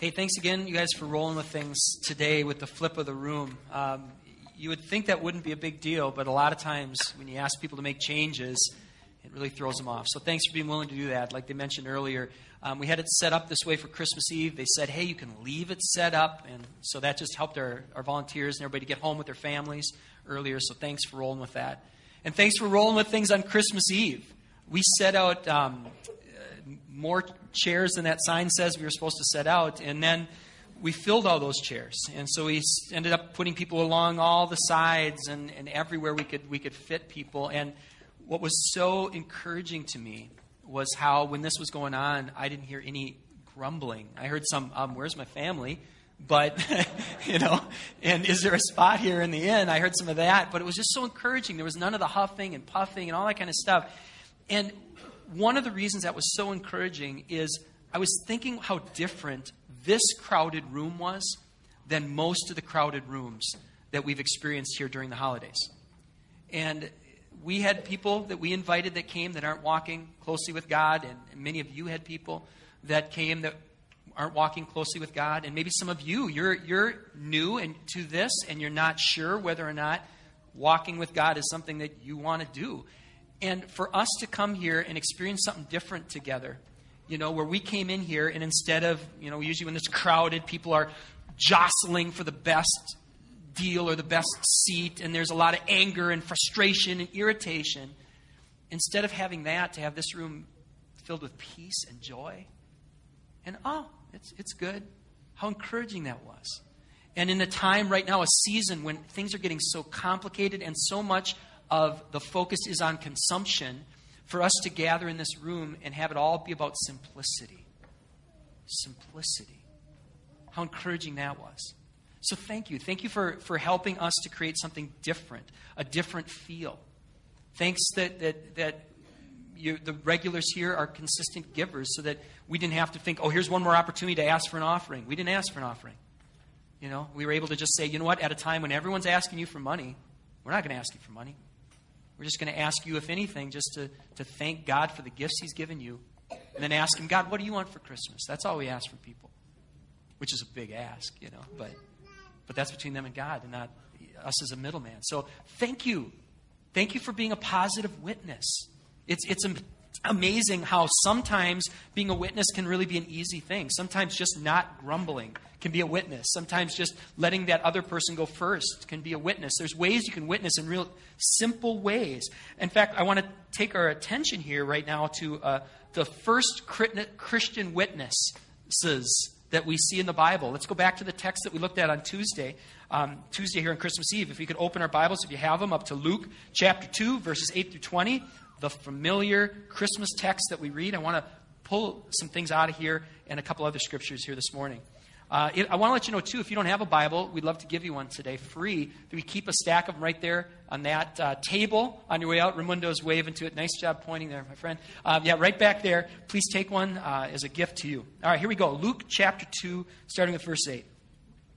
Hey, thanks again, you guys, for rolling with things today with the flip of the room. Um, you would think that wouldn't be a big deal, but a lot of times when you ask people to make changes, it really throws them off. So thanks for being willing to do that. Like they mentioned earlier, um, we had it set up this way for Christmas Eve. They said, hey, you can leave it set up. And so that just helped our, our volunteers and everybody to get home with their families earlier. So thanks for rolling with that. And thanks for rolling with things on Christmas Eve. We set out um, more chairs than that sign says we were supposed to set out. And then we filled all those chairs. And so we ended up putting people along all the sides and, and everywhere we could, we could fit people. And what was so encouraging to me was how, when this was going on, I didn't hear any grumbling. I heard some, um, where's my family? But, you know, and is there a spot here in the inn? I heard some of that, but it was just so encouraging. There was none of the huffing and puffing and all that kind of stuff. And one of the reasons that was so encouraging is I was thinking how different this crowded room was than most of the crowded rooms that we've experienced here during the holidays. And we had people that we invited that came that aren't walking closely with God, and many of you had people that came that aren't walking closely with God, and maybe some of you you're you're new and to this, and you're not sure whether or not walking with God is something that you want to do. And for us to come here and experience something different together, you know, where we came in here and instead of, you know, usually when it's crowded, people are jostling for the best deal or the best seat, and there's a lot of anger and frustration and irritation. Instead of having that, to have this room filled with peace and joy, and oh, it's, it's good. How encouraging that was. And in a time right now, a season when things are getting so complicated and so much of the focus is on consumption, for us to gather in this room and have it all be about simplicity. Simplicity. How encouraging that was. So thank you. Thank you for, for helping us to create something different, a different feel. Thanks that, that, that you, the regulars here are consistent givers so that we didn't have to think, oh, here's one more opportunity to ask for an offering. We didn't ask for an offering. You know, we were able to just say, you know what, at a time when everyone's asking you for money, we're not going to ask you for money. We're just going to ask you, if anything, just to, to thank God for the gifts He's given you. And then ask Him, God, what do you want for Christmas? That's all we ask for people, which is a big ask, you know. But but that's between them and God and not us as a middleman. So thank you. Thank you for being a positive witness. It's, it's amazing how sometimes being a witness can really be an easy thing. Sometimes just not grumbling can be a witness. Sometimes just letting that other person go first can be a witness. There's ways you can witness in real simple ways. In fact, I want to take our attention here right now to uh, the first Christian witnesses that we see in the Bible. Let's go back to the text that we looked at on Tuesday, um, Tuesday here on Christmas Eve. If we could open our Bibles, if you have them, up to Luke chapter 2, verses 8 through 20, the familiar Christmas text that we read. I want to pull some things out of here and a couple other scriptures here this morning. Uh, it, I want to let you know, too, if you don't have a Bible, we'd love to give you one today free. We keep a stack of them right there on that uh, table on your way out. Raimundo's waving to it. Nice job pointing there, my friend. Um, yeah, right back there. Please take one uh, as a gift to you. All right, here we go. Luke chapter 2, starting with verse 8.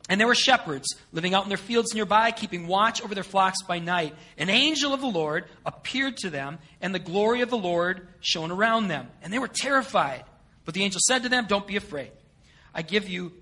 And there were shepherds living out in their fields nearby, keeping watch over their flocks by night. An angel of the Lord appeared to them, and the glory of the Lord shone around them. And they were terrified. But the angel said to them, Don't be afraid. I give you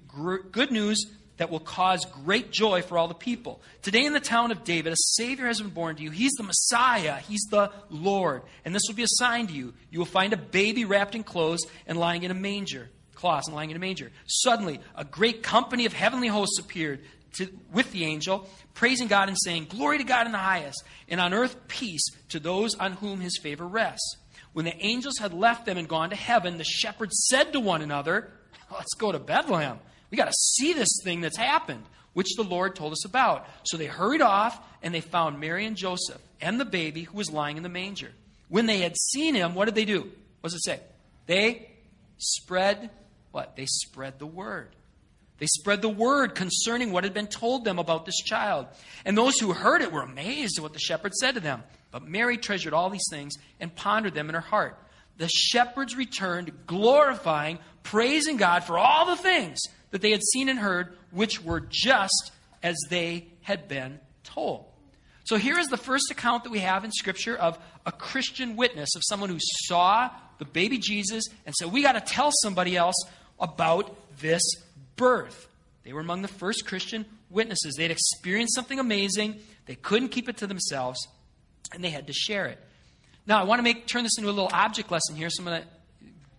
good news that will cause great joy for all the people. Today in the town of David, a Savior has been born to you. He's the Messiah, He's the Lord. And this will be a sign to you. You will find a baby wrapped in clothes and lying in a manger, cloths and lying in a manger. Suddenly, a great company of heavenly hosts appeared to, with the angel, praising God and saying, Glory to God in the highest, and on earth peace to those on whom His favor rests. When the angels had left them and gone to heaven, the shepherds said to one another, Let's go to Bethlehem we got to see this thing that's happened, which the Lord told us about. So they hurried off and they found Mary and Joseph and the baby who was lying in the manger. When they had seen him, what did they do? What does it say? They spread what? They spread the word. They spread the word concerning what had been told them about this child. And those who heard it were amazed at what the shepherds said to them. But Mary treasured all these things and pondered them in her heart. The shepherds returned, glorifying, praising God for all the things that they had seen and heard, which were just as they had been told. So here is the first account that we have in Scripture of a Christian witness, of someone who saw the baby Jesus and said, We got to tell somebody else about this birth, they were among the first Christian witnesses. They had experienced something amazing. They couldn't keep it to themselves, and they had to share it. Now, I want to make turn this into a little object lesson here, so I'm going to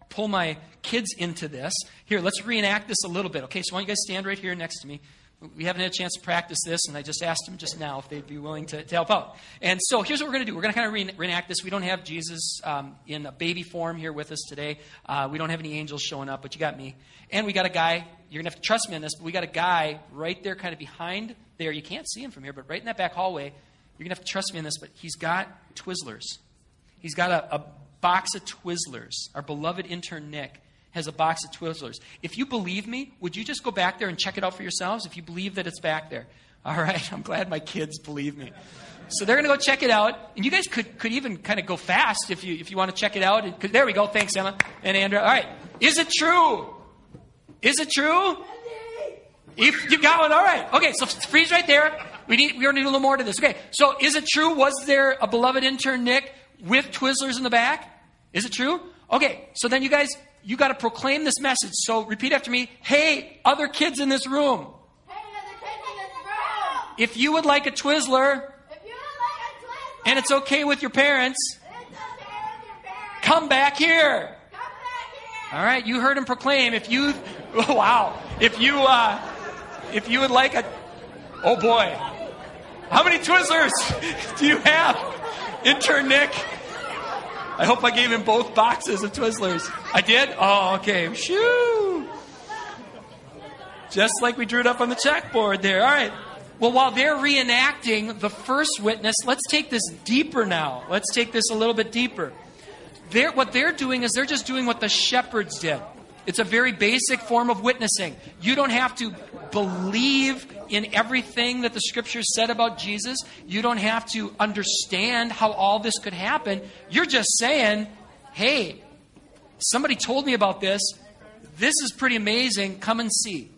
pull my kids into this. Here, let's reenact this a little bit. Okay, so why don't you guys stand right here next to me? We haven't had a chance to practice this, and I just asked them just now if they'd be willing to, to help out. And so here's what we're going to do. We're going to kind of reenact this. We don't have Jesus um, in a baby form here with us today. Uh, we don't have any angels showing up, but you got me. And we got a guy, you're going to have to trust me on this, but we got a guy right there kind of behind there. You can't see him from here, but right in that back hallway, you're going to have to trust me on this, but he's got Twizzlers. He's got a, a box of Twizzlers. Our beloved intern Nick has a box of Twizzlers. If you believe me, would you just go back there and check it out for yourselves if you believe that it's back there? All right, I'm glad my kids believe me. So they're going to go check it out, and you guys could, could even kind of go fast if you if you want to check it out. There we go. Thanks, Emma and Andrea. All right, is it true? Is it true? If you got one, all right. Okay, so freeze right there. We need we need a little more to this. Okay, so is it true? Was there a beloved intern Nick with Twizzlers in the back? Is it true? Okay, so then you guys you got to proclaim this message. So repeat after me. Hey, other kids in this room. Hey, other kids in this room. If you would like a Twizzler, If you would like a Twizzler, and it's okay with your parents, okay with your parents. come back here. Come back here. All right, you heard him proclaim. If you, oh, wow, if you, uh, if you would like a, oh boy, how many Twizzlers do you have, intern Nick? I hope I gave him both boxes of Twizzlers. I did? Oh, okay. Shoo! Just like we drew it up on the checkboard there. All right. Well, while they're reenacting the first witness, let's take this deeper now. Let's take this a little bit deeper. They're, what they're doing is they're just doing what the shepherds did. It's a very basic form of witnessing. You don't have to believe in everything that the scriptures said about Jesus. You don't have to understand how all this could happen. You're just saying, hey, somebody told me about this. This is pretty amazing. Come and see.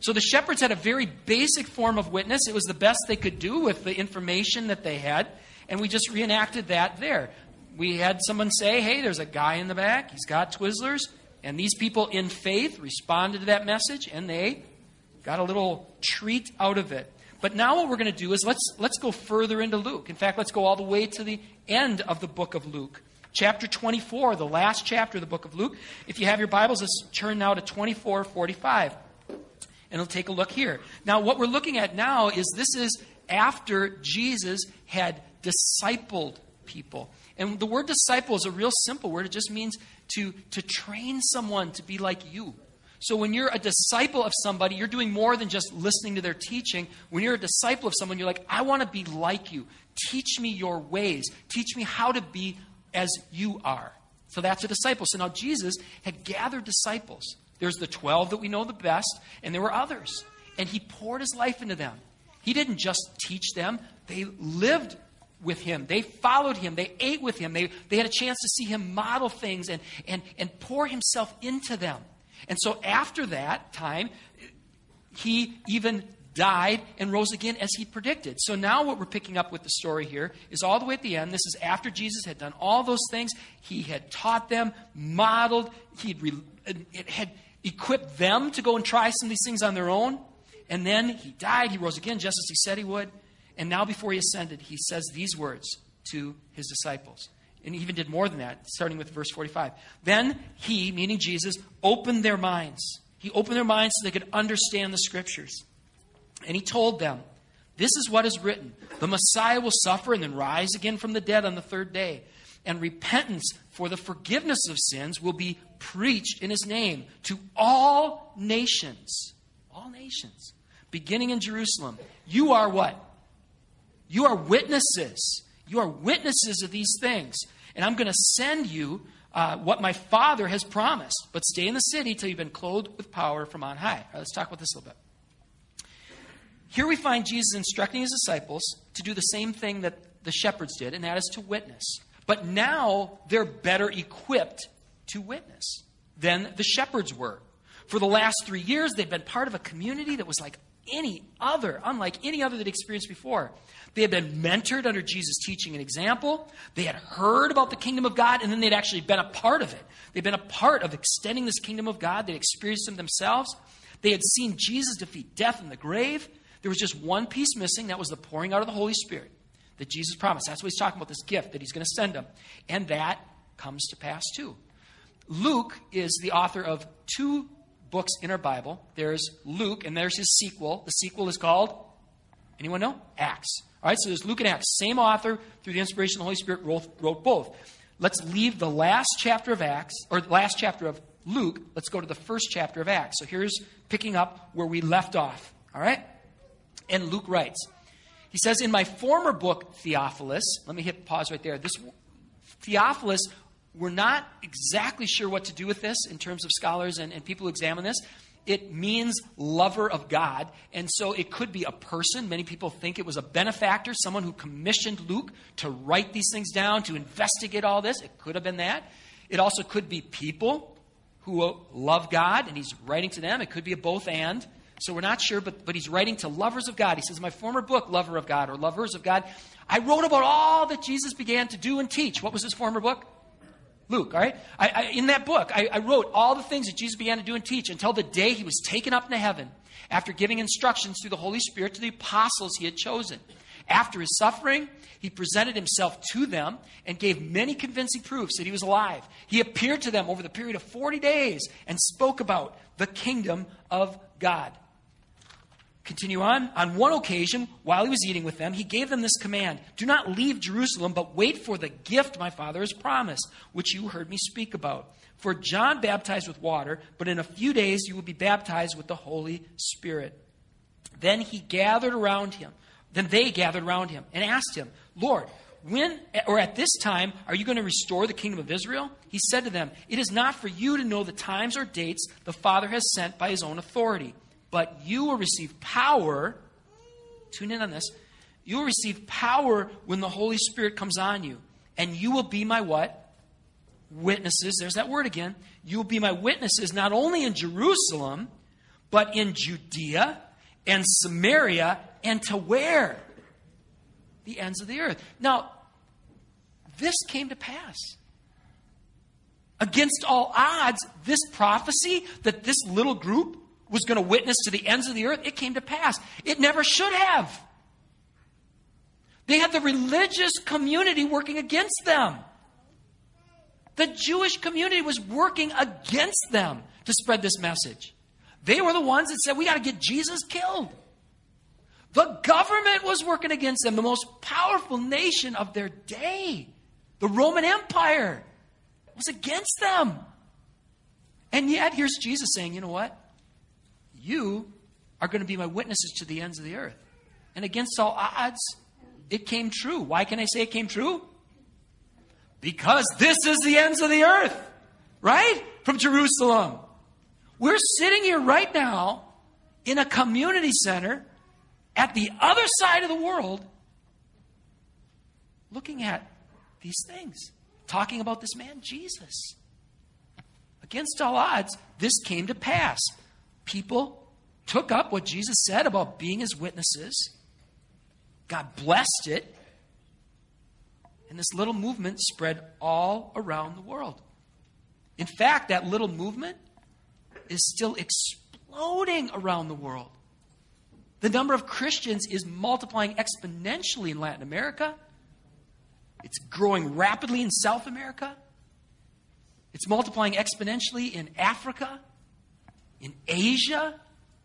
So the shepherds had a very basic form of witness. It was the best they could do with the information that they had. And we just reenacted that there. We had someone say, hey, there's a guy in the back. He's got Twizzlers. And these people in faith responded to that message and they got a little treat out of it. But now what we're going to do is let's, let's go further into Luke. In fact, let's go all the way to the end of the book of Luke. Chapter 24, the last chapter of the book of Luke. If you have your Bibles, let's turn now to 2445. And we'll take a look here. Now, what we're looking at now is this is after Jesus had discipled people. And the word disciple is a real simple word. It just means to, to train someone to be like you. So when you're a disciple of somebody, you're doing more than just listening to their teaching. When you're a disciple of someone, you're like, I want to be like you. Teach me your ways. Teach me how to be as you are. So that's a disciple. So now Jesus had gathered disciples. There's the 12 that we know the best, and there were others. And he poured his life into them. He didn't just teach them, they lived with him. They followed him. They ate with him. They, they had a chance to see him model things and, and, and pour himself into them. And so after that time, he even died and rose again as he predicted. So now what we're picking up with the story here is all the way at the end. This is after Jesus had done all those things. He had taught them, modeled, he had, had equipped them to go and try some of these things on their own. And then he died, he rose again just as he said he would. And now, before he ascended, he says these words to his disciples. And he even did more than that, starting with verse 45. Then he, meaning Jesus, opened their minds. He opened their minds so they could understand the scriptures. And he told them, This is what is written the Messiah will suffer and then rise again from the dead on the third day. And repentance for the forgiveness of sins will be preached in his name to all nations. All nations. Beginning in Jerusalem. You are what? You are witnesses. You are witnesses of these things. And I'm going to send you uh, what my Father has promised. But stay in the city till you've been clothed with power from on high. let's talk about this a little bit. Here we find Jesus instructing his disciples to do the same thing that the shepherds did, and that is to witness. But now they're better equipped to witness than the shepherds were. For the last three years, they've been part of a community that was like any other, unlike any other that experienced before. They had been mentored under Jesus' teaching and example. They had heard about the kingdom of God, and then they'd actually been a part of it. They'd been a part of extending this kingdom of God. They'd experienced them themselves. They had seen Jesus defeat death in the grave. There was just one piece missing that was the pouring out of the Holy Spirit that Jesus promised. That's what he's talking about this gift that he's going to send them. And that comes to pass too. Luke is the author of two books in our Bible. There's Luke, and there's his sequel. The sequel is called, anyone know? Acts. All right, so there's Luke and Acts. Same author, through the inspiration of the Holy Spirit, wrote, wrote both. Let's leave the last chapter of Acts, or the last chapter of Luke. Let's go to the first chapter of Acts. So here's picking up where we left off. All right? And Luke writes, he says, In my former book, Theophilus, let me hit pause right there. This Theophilus, we're not exactly sure what to do with this in terms of scholars and, and people who examine this. It means lover of God. And so it could be a person. Many people think it was a benefactor, someone who commissioned Luke to write these things down, to investigate all this. It could have been that. It also could be people who uh, love God and he's writing to them. It could be a both and. So we're not sure, but, but he's writing to lovers of God. He says, My former book, Lover of God, or Lovers of God, I wrote about all that Jesus began to do and teach. What was his former book? Luke, all right? I, I, in that book, I, I wrote all the things that Jesus began to do and teach until the day he was taken up into heaven after giving instructions through the Holy Spirit to the apostles he had chosen. After his suffering, he presented himself to them and gave many convincing proofs that he was alive. He appeared to them over the period of 40 days and spoke about the kingdom of God. Continue on. On one occasion, while he was eating with them, he gave them this command Do not leave Jerusalem, but wait for the gift my Father has promised, which you heard me speak about. For John baptized with water, but in a few days you will be baptized with the Holy Spirit. Then he gathered around him. Then they gathered around him and asked him, Lord, when or at this time are you going to restore the kingdom of Israel? He said to them, It is not for you to know the times or dates the Father has sent by his own authority but you will receive power. Tune in on this. You will receive power when the Holy Spirit comes on you. And you will be my what? Witnesses. There's that word again. You will be my witnesses not only in Jerusalem, but in Judea and Samaria and to where? The ends of the earth. Now, this came to pass. Against all odds, this prophecy that this little group was going to witness to the ends of the earth, it came to pass. It never should have. They had the religious community working against them. The Jewish community was working against them to spread this message. They were the ones that said, we got to get Jesus killed. The government was working against them, the most powerful nation of their day. The Roman Empire was against them. And yet, here's Jesus saying, you know what? You are going to be my witnesses to the ends of the earth. And against all odds, it came true. Why can I say it came true? Because this is the ends of the earth, right? From Jerusalem. We're sitting here right now in a community center at the other side of the world looking at these things, talking about this man, Jesus. Against all odds, this came to pass people took up what Jesus said about being his witnesses. God blessed it. And this little movement spread all around the world. In fact, that little movement is still exploding around the world. The number of Christians is multiplying exponentially in Latin America. It's growing rapidly in South America. It's multiplying exponentially in Africa in Asia,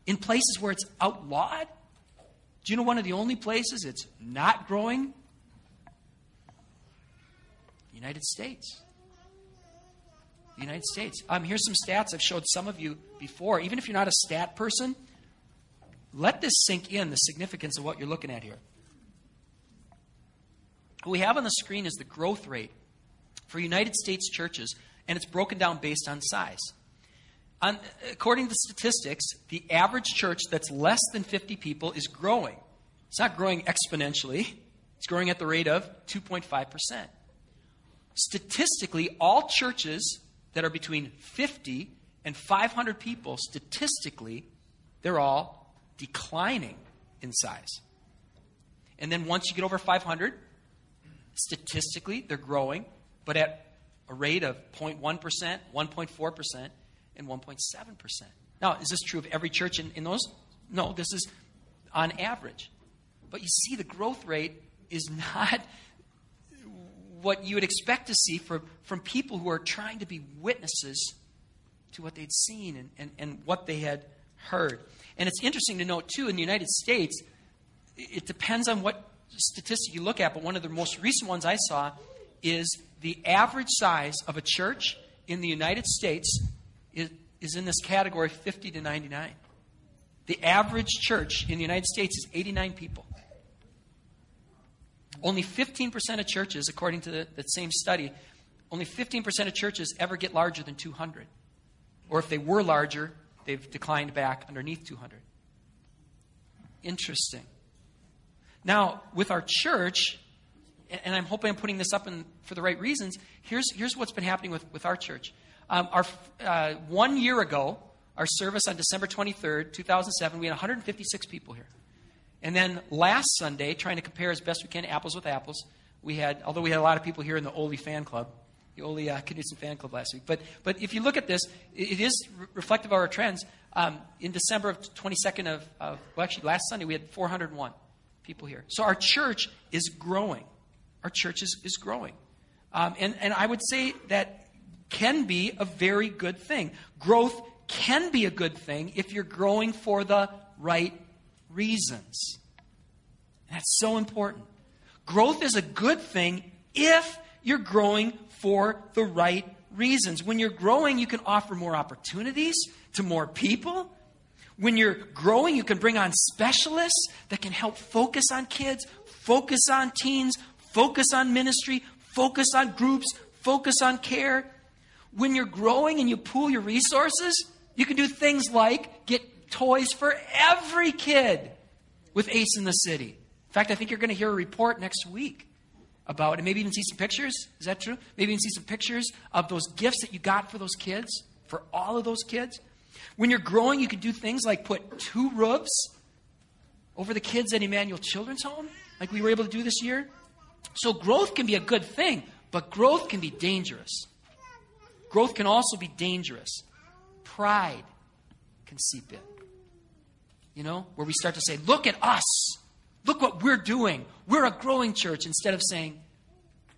in places where it's outlawed. Do you know one of the only places it's not growing? United States. The United States. Um, here's some stats I've showed some of you before. Even if you're not a stat person, let this sink in the significance of what you're looking at here. What we have on the screen is the growth rate for United States churches, and it's broken down based on size according to statistics, the average church that's less than 50 people is growing. It's not growing exponentially, it's growing at the rate of 2.5%. Statistically, all churches that are between 50 and 500 people, statistically, they're all declining in size. And then once you get over 500, statistically, they're growing, but at a rate of 0.1%, 1.4%, and 1.7%. Now, is this true of every church in, in those? No, this is on average. But you see, the growth rate is not what you would expect to see from, from people who are trying to be witnesses to what they'd seen and, and, and what they had heard. And it's interesting to note, too, in the United States, it depends on what statistic you look at, but one of the most recent ones I saw is the average size of a church in the United States is, is in this category 50 to 99. The average church in the United States is 89 people. Only 15% of churches, according to the, that same study, only 15% of churches ever get larger than 200. Or if they were larger, they've declined back underneath 200. Interesting. Now, with our church, and I'm hoping I'm putting this up in, for the right reasons, here's, here's what's been happening with, with our church. Um, our, uh, one year ago, our service on December 23rd, 2007, we had 156 people here. And then last Sunday, trying to compare as best we can apples with apples, we had, although we had a lot of people here in the Oli fan club, the Oli uh, Knudsen fan club last week. But, but if you look at this, it, it is re- reflective of our trends. Um, in December of 22nd of, of, well, actually last Sunday, we had 401 people here. So our church is growing. Our church is, is growing. Um, and, and I would say that can be a very good thing. Growth can be a good thing if you're growing for the right reasons. That's so important. Growth is a good thing if you're growing for the right reasons. When you're growing, you can offer more opportunities to more people. When you're growing, you can bring on specialists that can help focus on kids, focus on teens, focus on ministry, focus on groups, focus on care. When you're growing and you pool your resources, you can do things like get toys for every kid with Ace in the City. In fact, I think you're going to hear a report next week about it. And maybe even see some pictures. Is that true? Maybe even see some pictures of those gifts that you got for those kids, for all of those kids. When you're growing, you can do things like put two roofs over the kids at Emmanuel Children's Home, like we were able to do this year. So growth can be a good thing, but growth can be dangerous. Growth can also be dangerous. Pride can seep in. You know, where we start to say, look at us. Look what we're doing. We're a growing church instead of saying,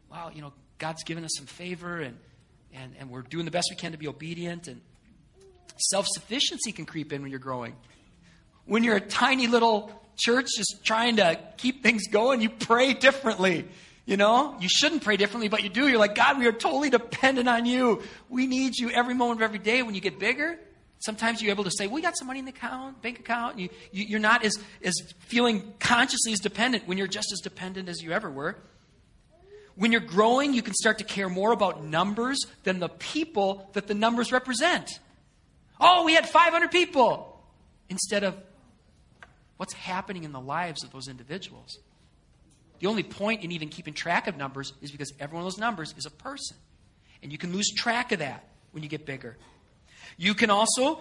wow, you know, God's given us some favor and, and, and we're doing the best we can to be obedient. And self sufficiency can creep in when you're growing. When you're a tiny little church just trying to keep things going, you pray differently. You know, you shouldn't pray differently, but you do. You're like, God, we are totally dependent on you. We need you every moment of every day. When you get bigger, Sometimes you're able to say, we got some money in the account, bank account. You, you, you're not as, as feeling consciously as dependent when you're just as dependent as you ever were. When you're growing, you can start to care more about numbers than the people that the numbers represent. Oh, we had 500 people instead of what's happening in the lives of those individuals. The only point in even keeping track of numbers is because every one of those numbers is a person. And you can lose track of that when you get bigger. You can also,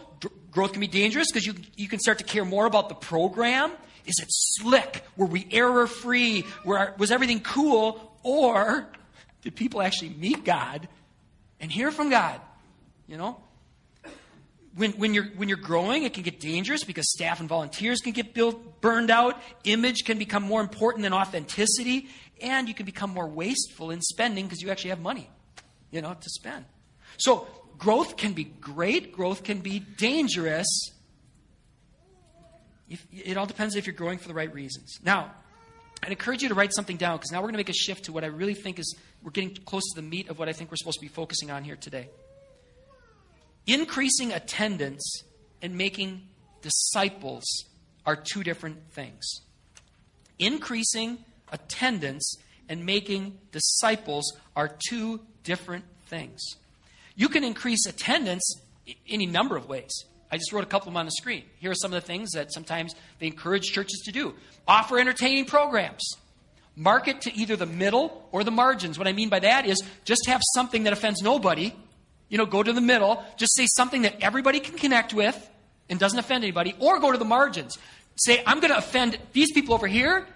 growth can be dangerous because you, you can start to care more about the program. Is it slick? Were we error free? Was everything cool? Or did people actually meet God and hear from God? You know? When, when, you're, when you're growing, it can get dangerous because staff and volunteers can get built, burned out. Image can become more important than authenticity. And you can become more wasteful in spending because you actually have money, you know, to spend. So growth can be great, growth can be dangerous. If, it all depends if you're growing for the right reasons. Now, I'd encourage you to write something down because now we're going to make a shift to what I really think is we're getting close to the meat of what I think we're supposed to be focusing on here today. Increasing attendance and making disciples are two different things. Increasing attendance and making disciples are two different things. You can increase attendance any number of ways. I just wrote a couple of them on the screen. Here are some of the things that sometimes they encourage churches to do offer entertaining programs, market to either the middle or the margins. What I mean by that is just have something that offends nobody. You know, go to the middle, just say something that everybody can connect with and doesn't offend anybody, or go to the margins. Say, I'm going to offend these people over here,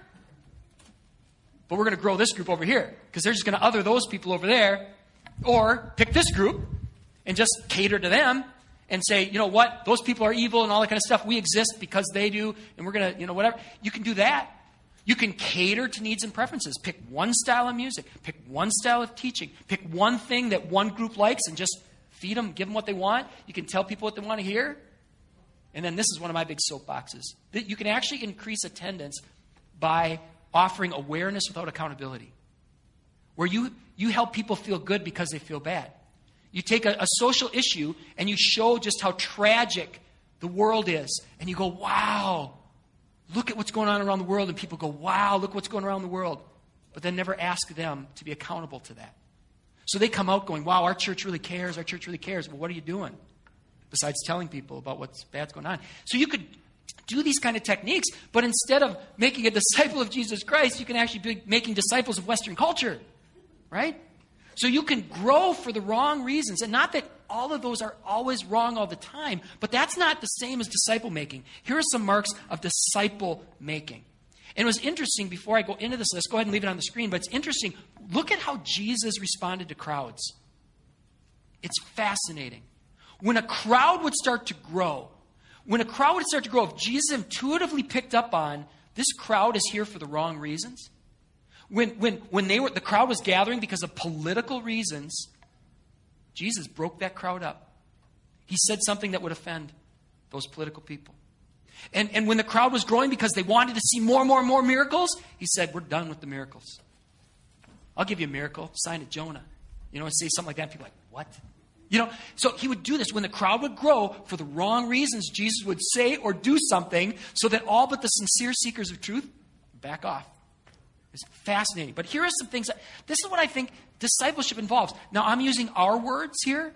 but we're going to grow this group over here because they're just going to other those people over there or pick this group and just cater to them. and say, you know what, those people are evil and all that kind of stuff. We exist because they do, and we're going to, you know, whatever. You can do that. You can cater to needs and preferences. Pick one style of music, pick one style of teaching, pick one thing that one group likes and just feed them, give them what they want. You can tell people what they want to hear. And then this is one of my big soapboxes that you can actually increase attendance by offering awareness without accountability. Where you, you help people feel good because they feel bad. You take a, a social issue and you show just how tragic the world is. And you go, wow, look at what's going on around the world. And people go, wow, look what's going around the world. But then never ask them to be accountable to that. So they come out going, wow, our church really cares. Our church really cares. Well, what are you doing? Besides telling people about what's bad's going on. So you could do these kind of techniques, but instead of making a disciple of Jesus Christ, you can actually be making disciples of Western culture. Right? So you can grow for the wrong reasons. And not that all of those are always wrong all the time, but that's not the same as disciple making. Here are some marks of disciple making. And it was interesting before I go into this list, go ahead and leave it on the screen, but it's interesting. Look at how Jesus responded to crowds. It's fascinating. When a crowd would start to grow, when a crowd would start to grow, if Jesus intuitively picked up on this crowd is here for the wrong reasons, when, when, when they were, the crowd was gathering because of political reasons, Jesus broke that crowd up. He said something that would offend those political people. And, and when the crowd was growing because they wanted to see more and more and more miracles, he said, We're done with the miracles. I'll give you a miracle. Sign it, Jonah. You know, and say something like that. People are like, What? You know, so he would do this. When the crowd would grow for the wrong reasons, Jesus would say or do something so that all but the sincere seekers of truth back off. It's fascinating. But here are some things. That, this is what I think discipleship involves. Now, I'm using our words here.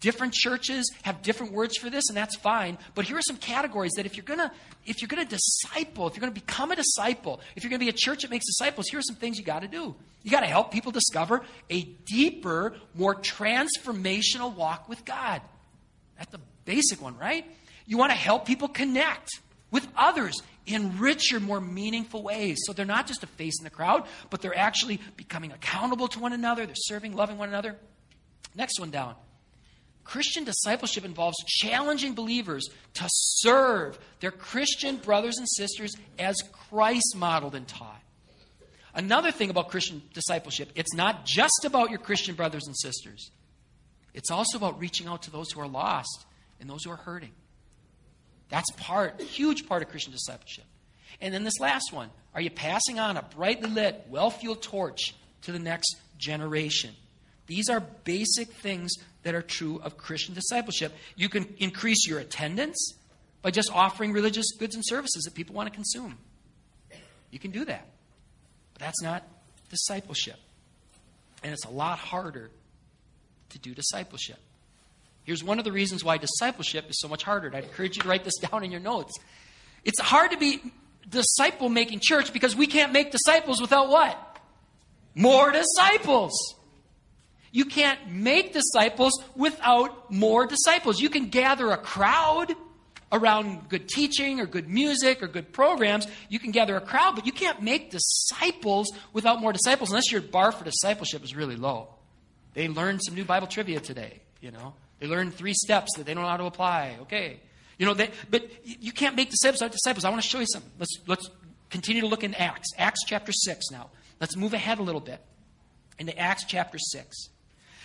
Different churches have different words for this, and that's fine. But here are some categories that if you're gonna if you're gonna disciple, if you're gonna become a disciple, if you're gonna be a church that makes disciples, here are some things you got to do. You got to help people discover a deeper, more transformational walk with God. That's the basic one, right? You want to help people connect with others in richer, more meaningful ways. So they're not just a face in the crowd, but they're actually becoming accountable to one another. They're serving, loving one another. Next one down. Christian discipleship involves challenging believers to serve their Christian brothers and sisters as Christ modeled and taught. Another thing about Christian discipleship, it's not just about your Christian brothers and sisters. It's also about reaching out to those who are lost and those who are hurting. That's part, huge part of Christian discipleship. And then this last one are you passing on a brightly lit, well fueled torch to the next generation? These are basic things that are true of Christian discipleship. You can increase your attendance by just offering religious goods and services that people want to consume. You can do that. But that's not discipleship. And it's a lot harder to do discipleship. Here's one of the reasons why discipleship is so much harder. I'd encourage you to write this down in your notes. It's hard to be disciple making church because we can't make disciples without what? More disciples. You can't make disciples without more disciples. You can gather a crowd around good teaching or good music or good programs. You can gather a crowd, but you can't make disciples without more disciples unless your bar for discipleship is really low. They learned some new Bible trivia today, you know. They learned three steps that they don't know how to apply. Okay. You know, they, but you can't make disciples without disciples. I want to show you something. Let's, let's continue to look in Acts. Acts chapter 6 now. Let's move ahead a little bit into Acts chapter 6.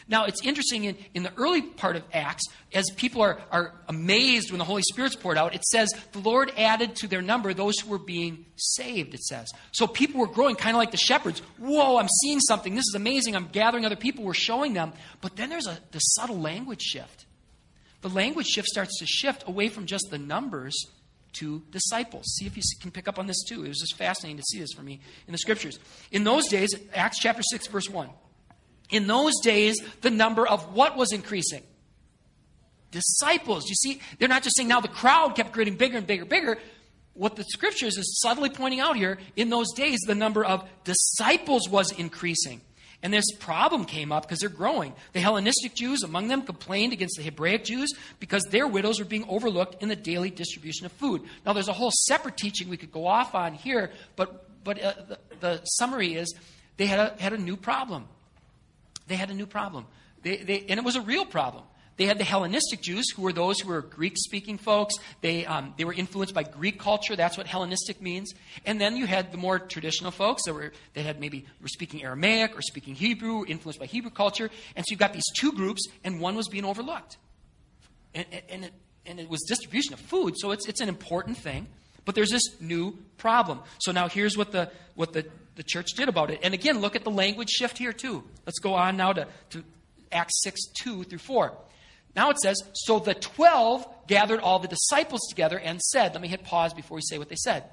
Now, it's interesting in, in the early part of Acts, as people are, are amazed when the Holy Spirit's poured out, it says the Lord added to their number those who were being saved, it says. So people were growing, kind of like the shepherds. Whoa, I'm seeing something. This is amazing. I'm gathering other people. We're showing them. But then there's a the subtle language shift. The language shift starts to shift away from just the numbers to disciples. See if you can pick up on this too. It was just fascinating to see this for me in the scriptures. In those days, Acts chapter 6, verse 1. In those days, the number of what was increasing? Disciples. You see, they're not just saying now the crowd kept getting bigger and bigger and bigger. What the scriptures is subtly pointing out here, in those days, the number of disciples was increasing. And this problem came up because they're growing. The Hellenistic Jews among them complained against the Hebraic Jews because their widows were being overlooked in the daily distribution of food. Now, there's a whole separate teaching we could go off on here, but, but uh, the, the, summary is they had a, had a new problem they had a new problem. They, they, and it was a real problem. They had the Hellenistic Jews, who were those who were Greek speaking folks. They, um, they were influenced by Greek culture. That's what Hellenistic means. And then you had the more traditional folks that, were, that had maybe were speaking Aramaic or speaking Hebrew, influenced by Hebrew culture. And so you've got these two groups, and one was being overlooked. And, and, it, and it was distribution of food, so it's, it's an important thing. But there's this new problem. So now here's what the, what the, the church did about it. And again, look at the language shift here, too. Let's go on now to, to Acts 6 2 through 4. Now it says, So the 12 gathered all the disciples together and said, Let me hit pause before we say what they said.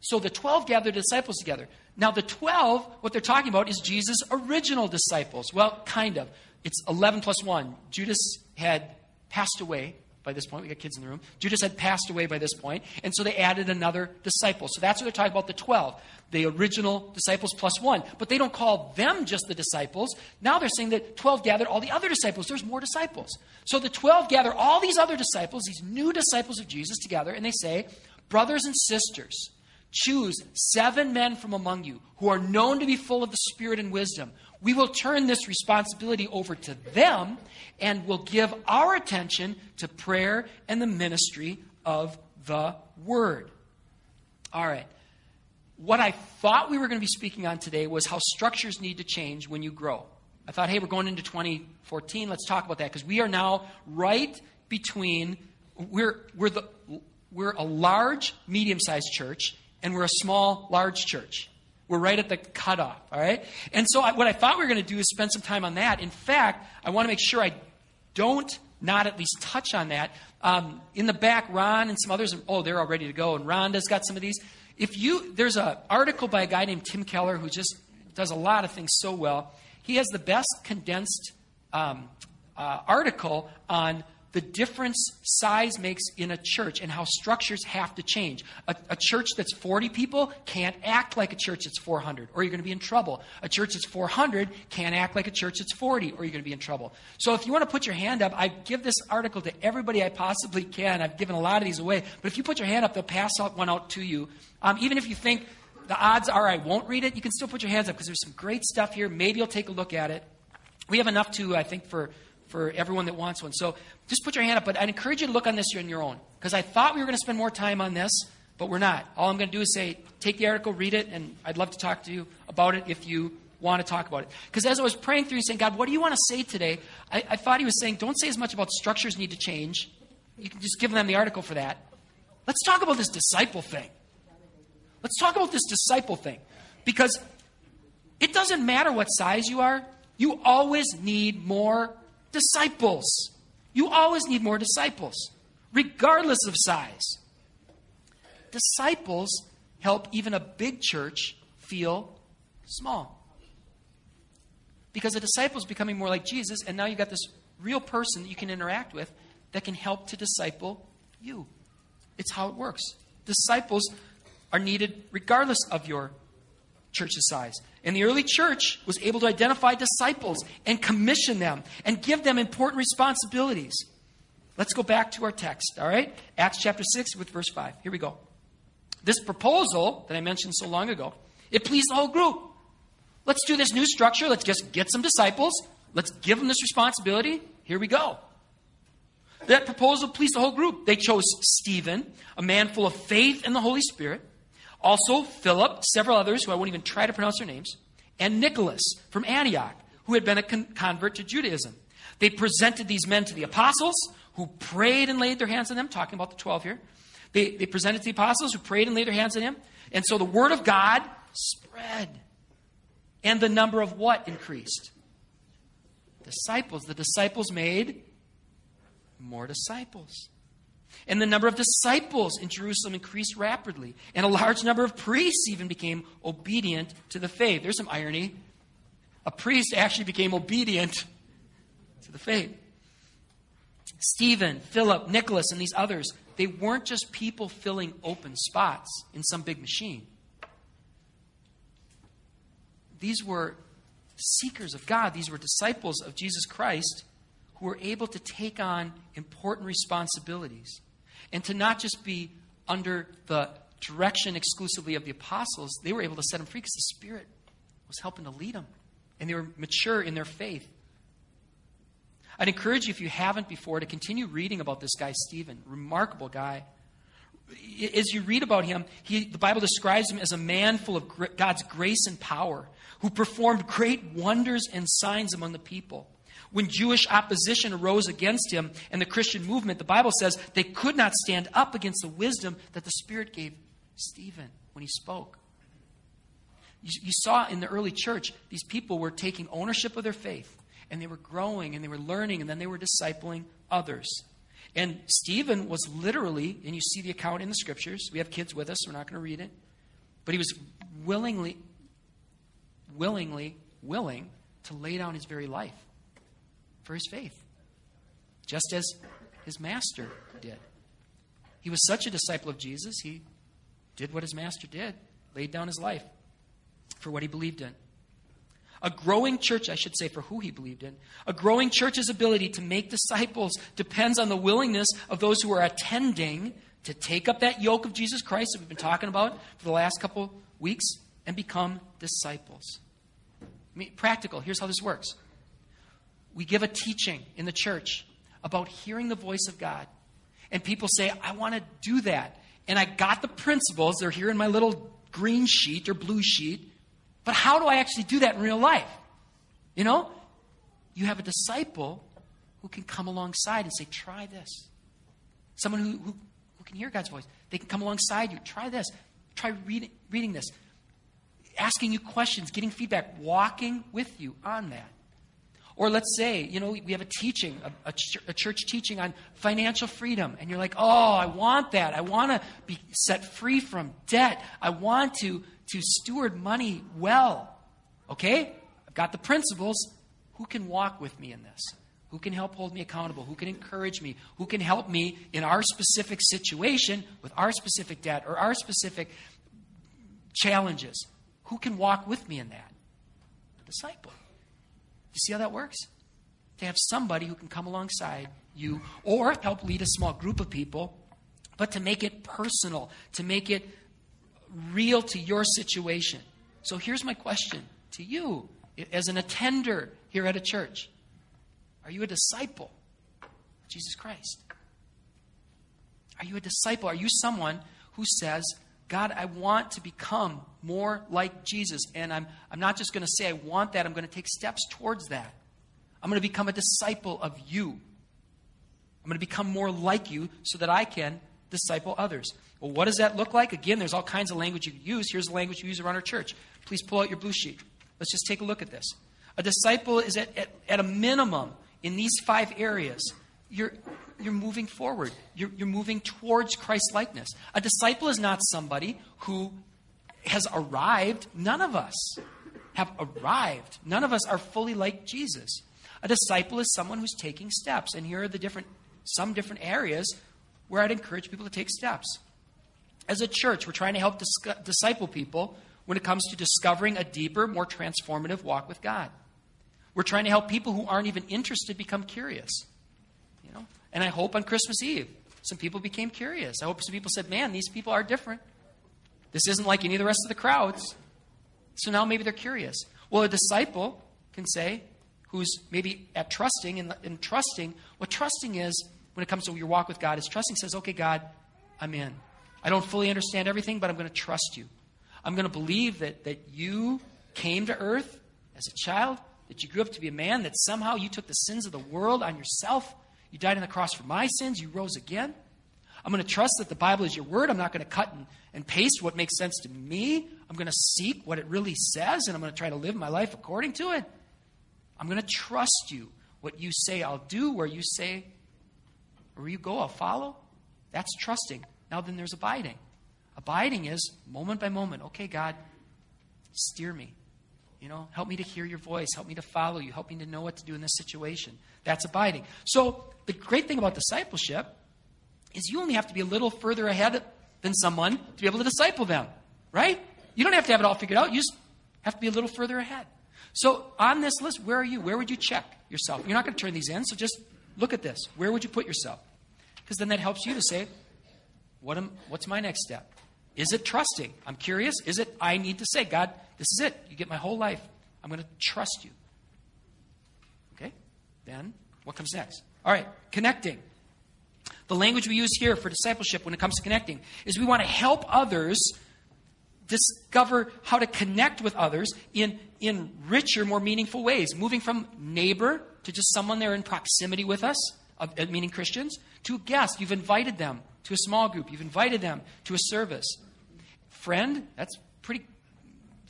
So the 12 gathered the disciples together. Now, the 12, what they're talking about is Jesus' original disciples. Well, kind of. It's 11 plus 1. Judas had passed away by this point. We got kids in the room. Judas had passed away by this point, and so they added another disciple. So that's what they're talking about the 12, the original disciples plus one. But they don't call them just the disciples. Now they're saying that 12 gathered all the other disciples. There's more disciples. So the 12 gather all these other disciples, these new disciples of Jesus together, and they say, Brothers and sisters, choose seven men from among you who are known to be full of the Spirit and wisdom we will turn this responsibility over to them and will give our attention to prayer and the ministry of the Word. All right. What I thought we were going to be speaking on today was how structures need to change when you grow. I thought, hey, we're going into 2014. Let's talk about that because we are now right between, we're, we're, the, we're a large, medium sized church, and we're a small, large church. We're right at the cutoff, all right? And so, I, what I thought we were going to do is spend some time on that. In fact, I want to make sure I don't not at least touch on that. Um, in the back, Ron and some others, oh, they're all ready to go. And Rhonda's got some of these. If you, there's an article by a guy named Tim Keller who just does a lot of things so well. He has the best condensed um, uh, article on the difference size makes in a church and how structures have to change. A, a, church that's 40 people can't act like a church that's 400, or you're going to be in trouble. A church that's 400 can't act like a church that's 40, or you're going to be in trouble. So if you want to put your hand up, I give this article to everybody I possibly can. I've given a lot of these away. But if you put your hand up, they'll pass out one out to you. Um, even if you think the odds are I won't read it, you can still put your hands up because there's some great stuff here. Maybe you'll take a look at it. We have enough to, I think, for for everyone that wants one. So just put your hand up. But I'd encourage you to look on this on your own. Because I thought we were going to spend more time on this, but we're not. All I'm going to do is say, take the article, read it, and I'd love to talk to you about it if you want to talk about it. Because as I was praying through saying, God, what do you want to say today? I, I thought he was saying, don't say as much about structures need to change. You can just give them the article for that. Let's talk about this disciple thing. Let's talk about this disciple thing. Because it doesn't matter what size you are, you always need more disciples. You always need more disciples, regardless of size. Disciples help even a big church feel small. Because a disciple is becoming more like Jesus, and now you've got this real person that you can interact with that can help to disciple you. It's how it works. Disciples are needed regardless of your church's size. And the early church was able to identify disciples and commission them and give them important responsibilities. Let's go back to our text, all right? Acts chapter 6 with verse 5. Here we go. This proposal that I mentioned so long ago, it pleased the whole group. Let's do this new structure. Let's just get some disciples. Let's give them this responsibility. Here we go. That proposal pleased the whole group. They chose Stephen, a man full of faith and the Holy Spirit also, Philip, several others who I won't even try to pronounce their names, and Nicholas from Antioch, who had been a con- convert to Judaism. They presented these men to the apostles, who prayed and laid their hands on them, talking about the 12 here. They, they presented to the apostles, who prayed and laid their hands on him. And so the word of God spread. And the number of what increased? Disciples. The disciples made more disciples. And the number of disciples in Jerusalem increased rapidly. And a large number of priests even became obedient to the faith. There's some irony. A priest actually became obedient to the faith. Stephen, Philip, Nicholas, and these others, they weren't just people filling open spots in some big machine. These were seekers of God, these were disciples of Jesus Christ who were able to take on important responsibilities and to not just be under the direction exclusively of the apostles, they were able to set them free because the Spirit was helping to lead them. And they were mature in their faith. I'd encourage you, if you haven't before, to continue reading about this guy, Stephen. Remarkable guy. As you read about him, he, the Bible describes him as a man full of God's grace and power, who performed great wonders and signs among the people. When Jewish opposition arose against him and the Christian movement, the Bible says they could not stand up against the wisdom that the Spirit gave Stephen when he spoke. You, you saw in the early church, these people were taking ownership of their faith, and they were growing, and they were learning, and then they were discipling others. And Stephen was literally, and you see the account in the scriptures. We have kids with us, we're not going to read it. But he was willingly, willingly, willing to lay down his very life for his faith, just as his master did. He was such a disciple of Jesus, he did what his master did, laid down his life for what he believed in. A growing church, I should say, for who he believed in. A growing church's ability to make disciples depends on the willingness of those who are attending to take up that yoke of Jesus Christ that we've been talking about for the last couple weeks and become disciples. I mean, practical, here's how this works. We give a teaching in the church about hearing the voice of God. And people say, I want to do that. And I got the principles, they're here in my little green sheet or blue sheet. But how do I actually do that in real life? You know, you have a disciple who can come alongside and say, try this. Someone who, who, who can hear God's voice. They can come alongside you. Try this. Try reading, reading this. Asking you questions, getting feedback, walking with you on that. Or let's say, you know, we have a teaching, a, a, ch- a, church teaching on financial freedom, and you're like, oh, I want that. I want to be set free from debt. I want to, to steward money well. Okay? I've got the principles. Who can walk with me in this? Who can help hold me accountable? Who can encourage me? Who can help me in our specific situation with our specific debt or our specific challenges? Who can walk with me in that? A disciple. You see how that works? To have somebody who can come alongside you or help lead a small group of people, but to make it personal, to make it real to your situation. So here's my question to you as an attender here at a church Are you a disciple of Jesus Christ? Are you a disciple? Are you someone who says, God, I want to become more like Jesus. And I'm, I'm not just going to say I want that, I'm going to take steps towards that. I'm going to become a disciple of you. I'm going to become more like you so that I can disciple others. Well, what does that look like? Again, there's all kinds of language you use. Here's the language we use around our church. Please pull out your blue sheet. Let's just take a look at this. A disciple is at, at, at a minimum in these five areas. You're, you're moving forward. You're, you're moving towards Christ likeness. A disciple is not somebody who has arrived. None of us have arrived. None of us are fully like Jesus. A disciple is someone who's taking steps. And here are the different, some different areas where I'd encourage people to take steps. As a church, we're trying to help dis- disciple people when it comes to discovering a deeper, more transformative walk with God. We're trying to help people who aren't even interested become curious. You know? And I hope on Christmas Eve, some people became curious. I hope some people said, man, these people are different. This isn't like any of the rest of the crowds. So now maybe they're curious. Well, a disciple can say, who's maybe at trusting and, and trusting, what trusting is when it comes to your walk with God is trusting says, okay, God, I'm in. I don't fully understand everything, but I'm going to trust you. I'm going to believe that, that you came to earth as a child, that you grew up to be a man, that somehow you took the sins of the world on yourself. You died on the cross for my sins. You rose again. I'm going to trust that the Bible is your word. I'm not going to cut and, and paste what makes sense to me. I'm going to seek what it really says, and I'm going to try to live my life according to it. I'm going to trust you. What you say, I'll do. Where you say, where you go, I'll follow. That's trusting. Now then, there's abiding. Abiding is moment by moment. Okay, God, steer me. You know, help me to hear your voice. Help me to follow you. Help me to know what to do in this situation. That's abiding. So, the great thing about discipleship is you only have to be a little further ahead than someone to be able to disciple them, right? You don't have to have it all figured out. You just have to be a little further ahead. So, on this list, where are you? Where would you check yourself? You're not going to turn these in, so just look at this. Where would you put yourself? Because then that helps you to say, what am, what's my next step? Is it trusting? I'm curious. Is it I need to say, God, this is it. You get my whole life. I'm going to trust you. Okay? Then, what comes next? All right, connecting. The language we use here for discipleship when it comes to connecting is we want to help others discover how to connect with others in, in richer, more meaningful ways, moving from neighbor to just someone there in proximity with us, uh, meaning Christians, to a guest. You've invited them to a small group, you've invited them to a service. Friend, that's pretty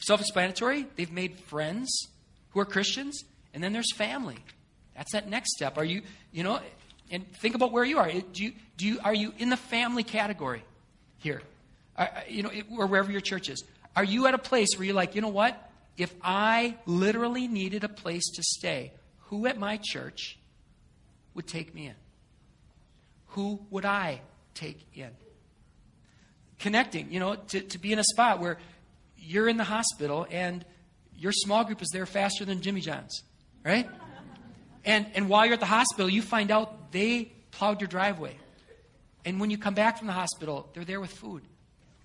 self explanatory. They've made friends who are Christians, and then there's family. That's that next step. Are you, you know, and think about where you are. Do you, do you, are you in the family category here? Are, you know, or wherever your church is. Are you at a place where you're like, you know what? If I literally needed a place to stay, who at my church would take me in? Who would I take in? Connecting, you know, to, to be in a spot where you're in the hospital and your small group is there faster than Jimmy John's, right? And, and while you're at the hospital, you find out they plowed your driveway. And when you come back from the hospital, they're there with food.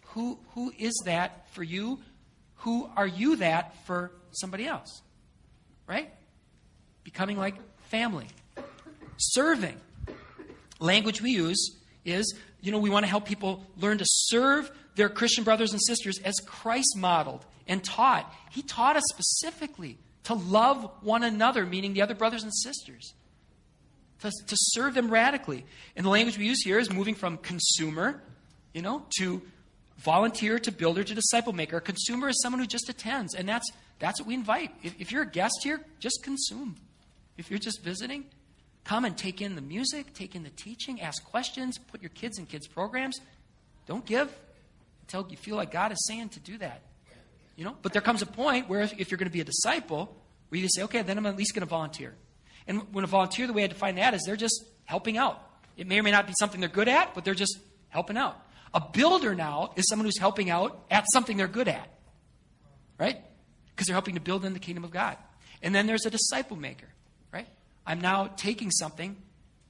Who, who is that for you? Who are you that for somebody else? Right? Becoming like family. Serving. Language we use is, you know, we want to help people learn to serve their Christian brothers and sisters as Christ modeled and taught. He taught us specifically to love one another, meaning the other brothers and sisters, to, to serve them radically. And the language we use here is moving from consumer, you know, to volunteer to builder to disciple maker. A consumer is someone who just attends, and that's that's what we invite. If, if you're a guest here, just consume. If you're just visiting, come and take in the music, take in the teaching, ask questions, put your kids in kids programs. Don't give until you feel like God is saying to do that. You know, but there comes a point where if, if you're going to be a disciple, where you say, okay, then I'm at least going to volunteer. And when a volunteer, the way I define that is they're just helping out. It may or may not be something they're good at, but they're just helping out. A builder now is someone who's helping out at something they're good at, right? Because they're helping to build in the kingdom of God. And then there's a disciple maker? I'm now taking something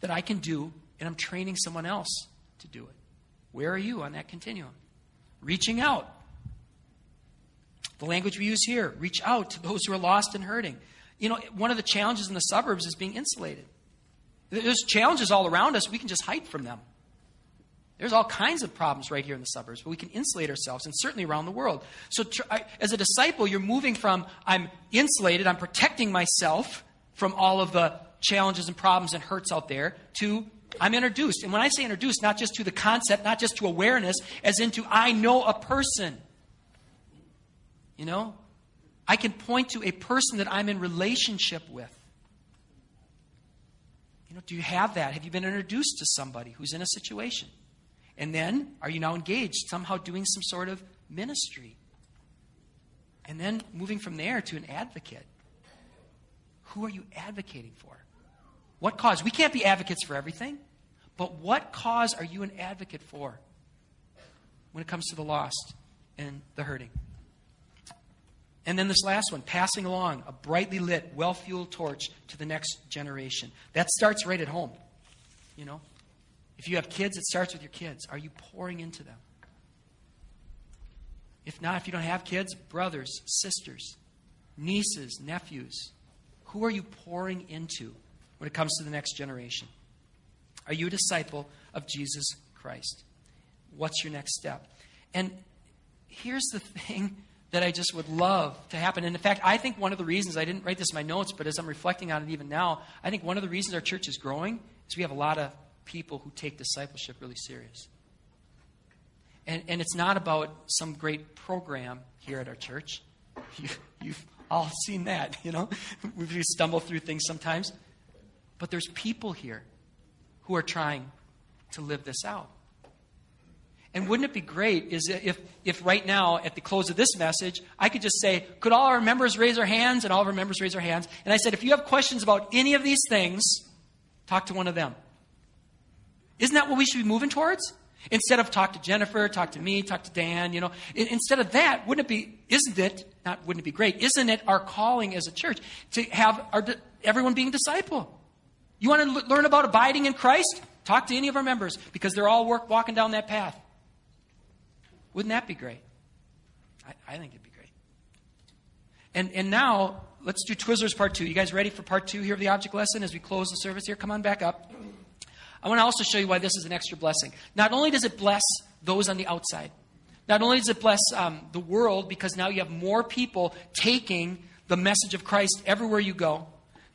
that I can do and I'm training someone else to do it. Where are you on that continuum? Reaching out. The language we use here reach out to those who are lost and hurting. You know, one of the challenges in the suburbs is being insulated. There's challenges all around us, we can just hide from them. There's all kinds of problems right here in the suburbs, but we can insulate ourselves, and certainly around the world. So, as a disciple, you're moving from I'm insulated, I'm protecting myself from all of the challenges and problems and hurts out there, to I'm introduced. And when I say introduced, not just to the concept, not just to awareness, as into I know a person. You know? I can point to a person that I'm in relationship with. You know, do you have that? Have you been introduced to somebody who's in a situation? And then, are you now engaged, somehow doing some sort of ministry? And then moving from there to an advocate. Who are you advocating for? What cause? We can't be advocates for everything, but what cause are you an advocate for when it comes to the lost and the hurting? And then this last one, passing along a brightly lit, well fueled torch to the next generation. That starts right at home. You know, if you have kids, it starts with your kids. Are you pouring into them? If not, if you don't have kids, brothers, sisters, nieces, nephews, who are you pouring into when it comes to the next generation? Are you a disciple of Jesus Christ? What's your next step? And here's the thing that I just would love to happen. And in fact, I think one of the reasons, I didn't write this in my notes, but as I'm reflecting on it even now, I think one of the reasons our church is growing is we have a lot of people who take discipleship really serious. And, and it's not about some great program here at our church. You, you've all seen that, you know? We stumble through things sometimes. But there's people here who are trying to live this out. And wouldn't it be great is if, if right now, at the close of this message, I could just say, could all our members raise their hands? And all of our members raise their hands. And I said, if you have questions about any of these things, talk to one of them. Isn't that what we should be moving towards? Instead of talk to Jennifer, talk to me, talk to Dan, you know. Instead of that, wouldn't it be, isn't it, not wouldn't it be great, isn't it our calling as a church to have our, everyone being disciple? You want to learn about abiding in Christ? Talk to any of our members because they're all work, walking down that path. Wouldn't that be great? I, I think it'd be great. And, and now, let's do Twizzlers part two. You guys ready for part two here of the object lesson as we close the service here? Come on back up. I want to also show you why this is an extra blessing. Not only does it bless those on the outside, not only does it bless um, the world because now you have more people taking the message of Christ everywhere you go.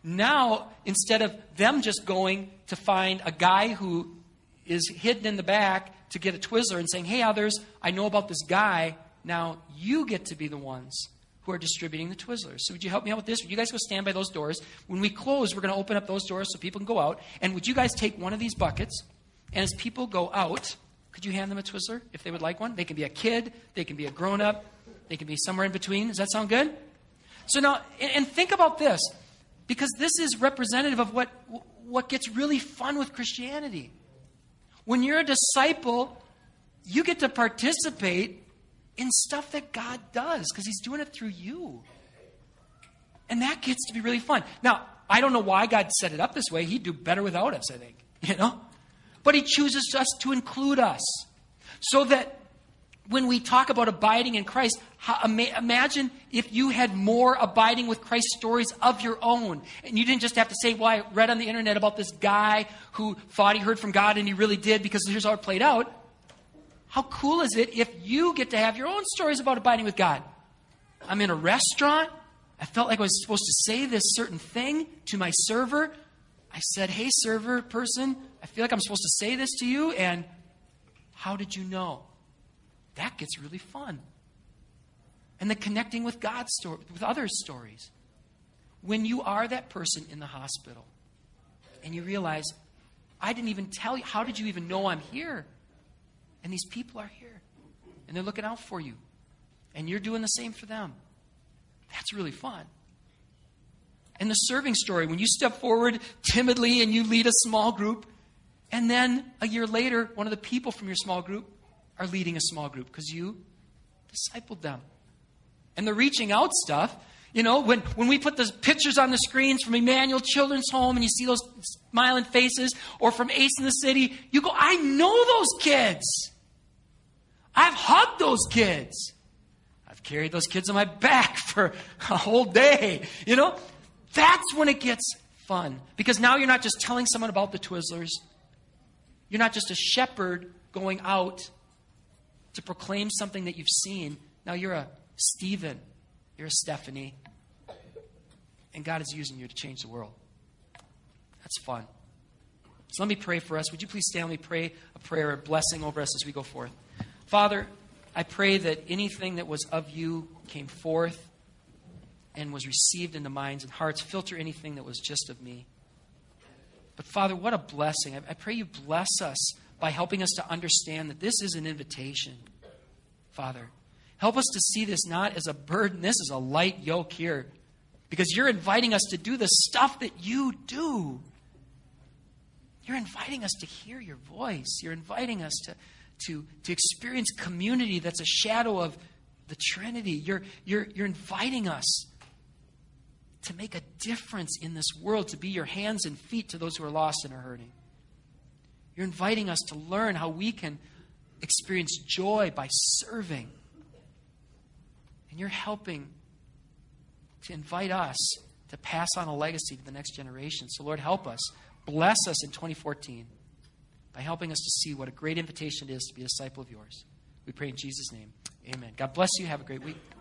Now, instead of them just going to find a guy who is hidden in the back to get a Twizzler and saying, hey, others, I know about this guy, now you get to be the ones who are distributing the Twizzlers. So would you help me out with this? Would you guys go stand by those doors? When we close, we're going to open up those doors so people can go out. And would you guys take one of these buckets? And as people go out, could you hand them a Twizzler if they would like one? They can be a kid, they can be a grown up, they can be somewhere in between. Does that sound good? So now, and think about this, because this is representative of what, what gets really fun with Christianity. When you're a disciple, you get to participate in stuff that God does because He's doing it through you. And that gets to be really fun. Now, I don't know why God set it up this way. He'd do better without us, I think. You know? But He chooses us to include us. So that when we talk about abiding in Christ, imagine if you had more abiding with Christ stories of your own. And you didn't just have to say, Well, I read on the internet about this guy who thought he heard from God and he really did because here's how it played out. How cool is it if you get to have your own stories about abiding with God? I'm in a restaurant. I felt like I was supposed to say this certain thing to my server. I said, Hey, server person, I feel like I'm supposed to say this to you. And how did you know? That gets really fun. And the connecting with God's story, with others' stories. When you are that person in the hospital and you realize, I didn't even tell you, how did you even know I'm here? And these people are here. And they're looking out for you. And you're doing the same for them. That's really fun. And the serving story, when you step forward timidly and you lead a small group, and then a year later, one of the people from your small group are leading a small group because you discipled them. And the reaching out stuff, you know, when, when we put the pictures on the screens from Emmanuel Children's Home and you see those smiling faces, or from Ace in the City, you go, I know those kids. I've hugged those kids. I've carried those kids on my back for a whole day. You know, that's when it gets fun. Because now you're not just telling someone about the Twizzlers, you're not just a shepherd going out to proclaim something that you've seen. Now you're a Stephen, you're a Stephanie, and God is using you to change the world. That's fun. So let me pray for us. Would you please stand? Let me pray a prayer, a blessing over us as we go forth. Father, I pray that anything that was of you came forth and was received into minds and hearts. Filter anything that was just of me. But Father, what a blessing. I pray you bless us by helping us to understand that this is an invitation. Father, help us to see this not as a burden, this is a light yoke here. Because you're inviting us to do the stuff that you do. You're inviting us to hear your voice. You're inviting us to, to, to experience community that's a shadow of the Trinity. You're, you're, you're inviting us to make a difference in this world, to be your hands and feet to those who are lost and are hurting. You're inviting us to learn how we can experience joy by serving. And you're helping to invite us to pass on a legacy to the next generation. So, Lord, help us. Bless us in 2014 by helping us to see what a great invitation it is to be a disciple of yours. We pray in Jesus' name. Amen. God bless you. Have a great week.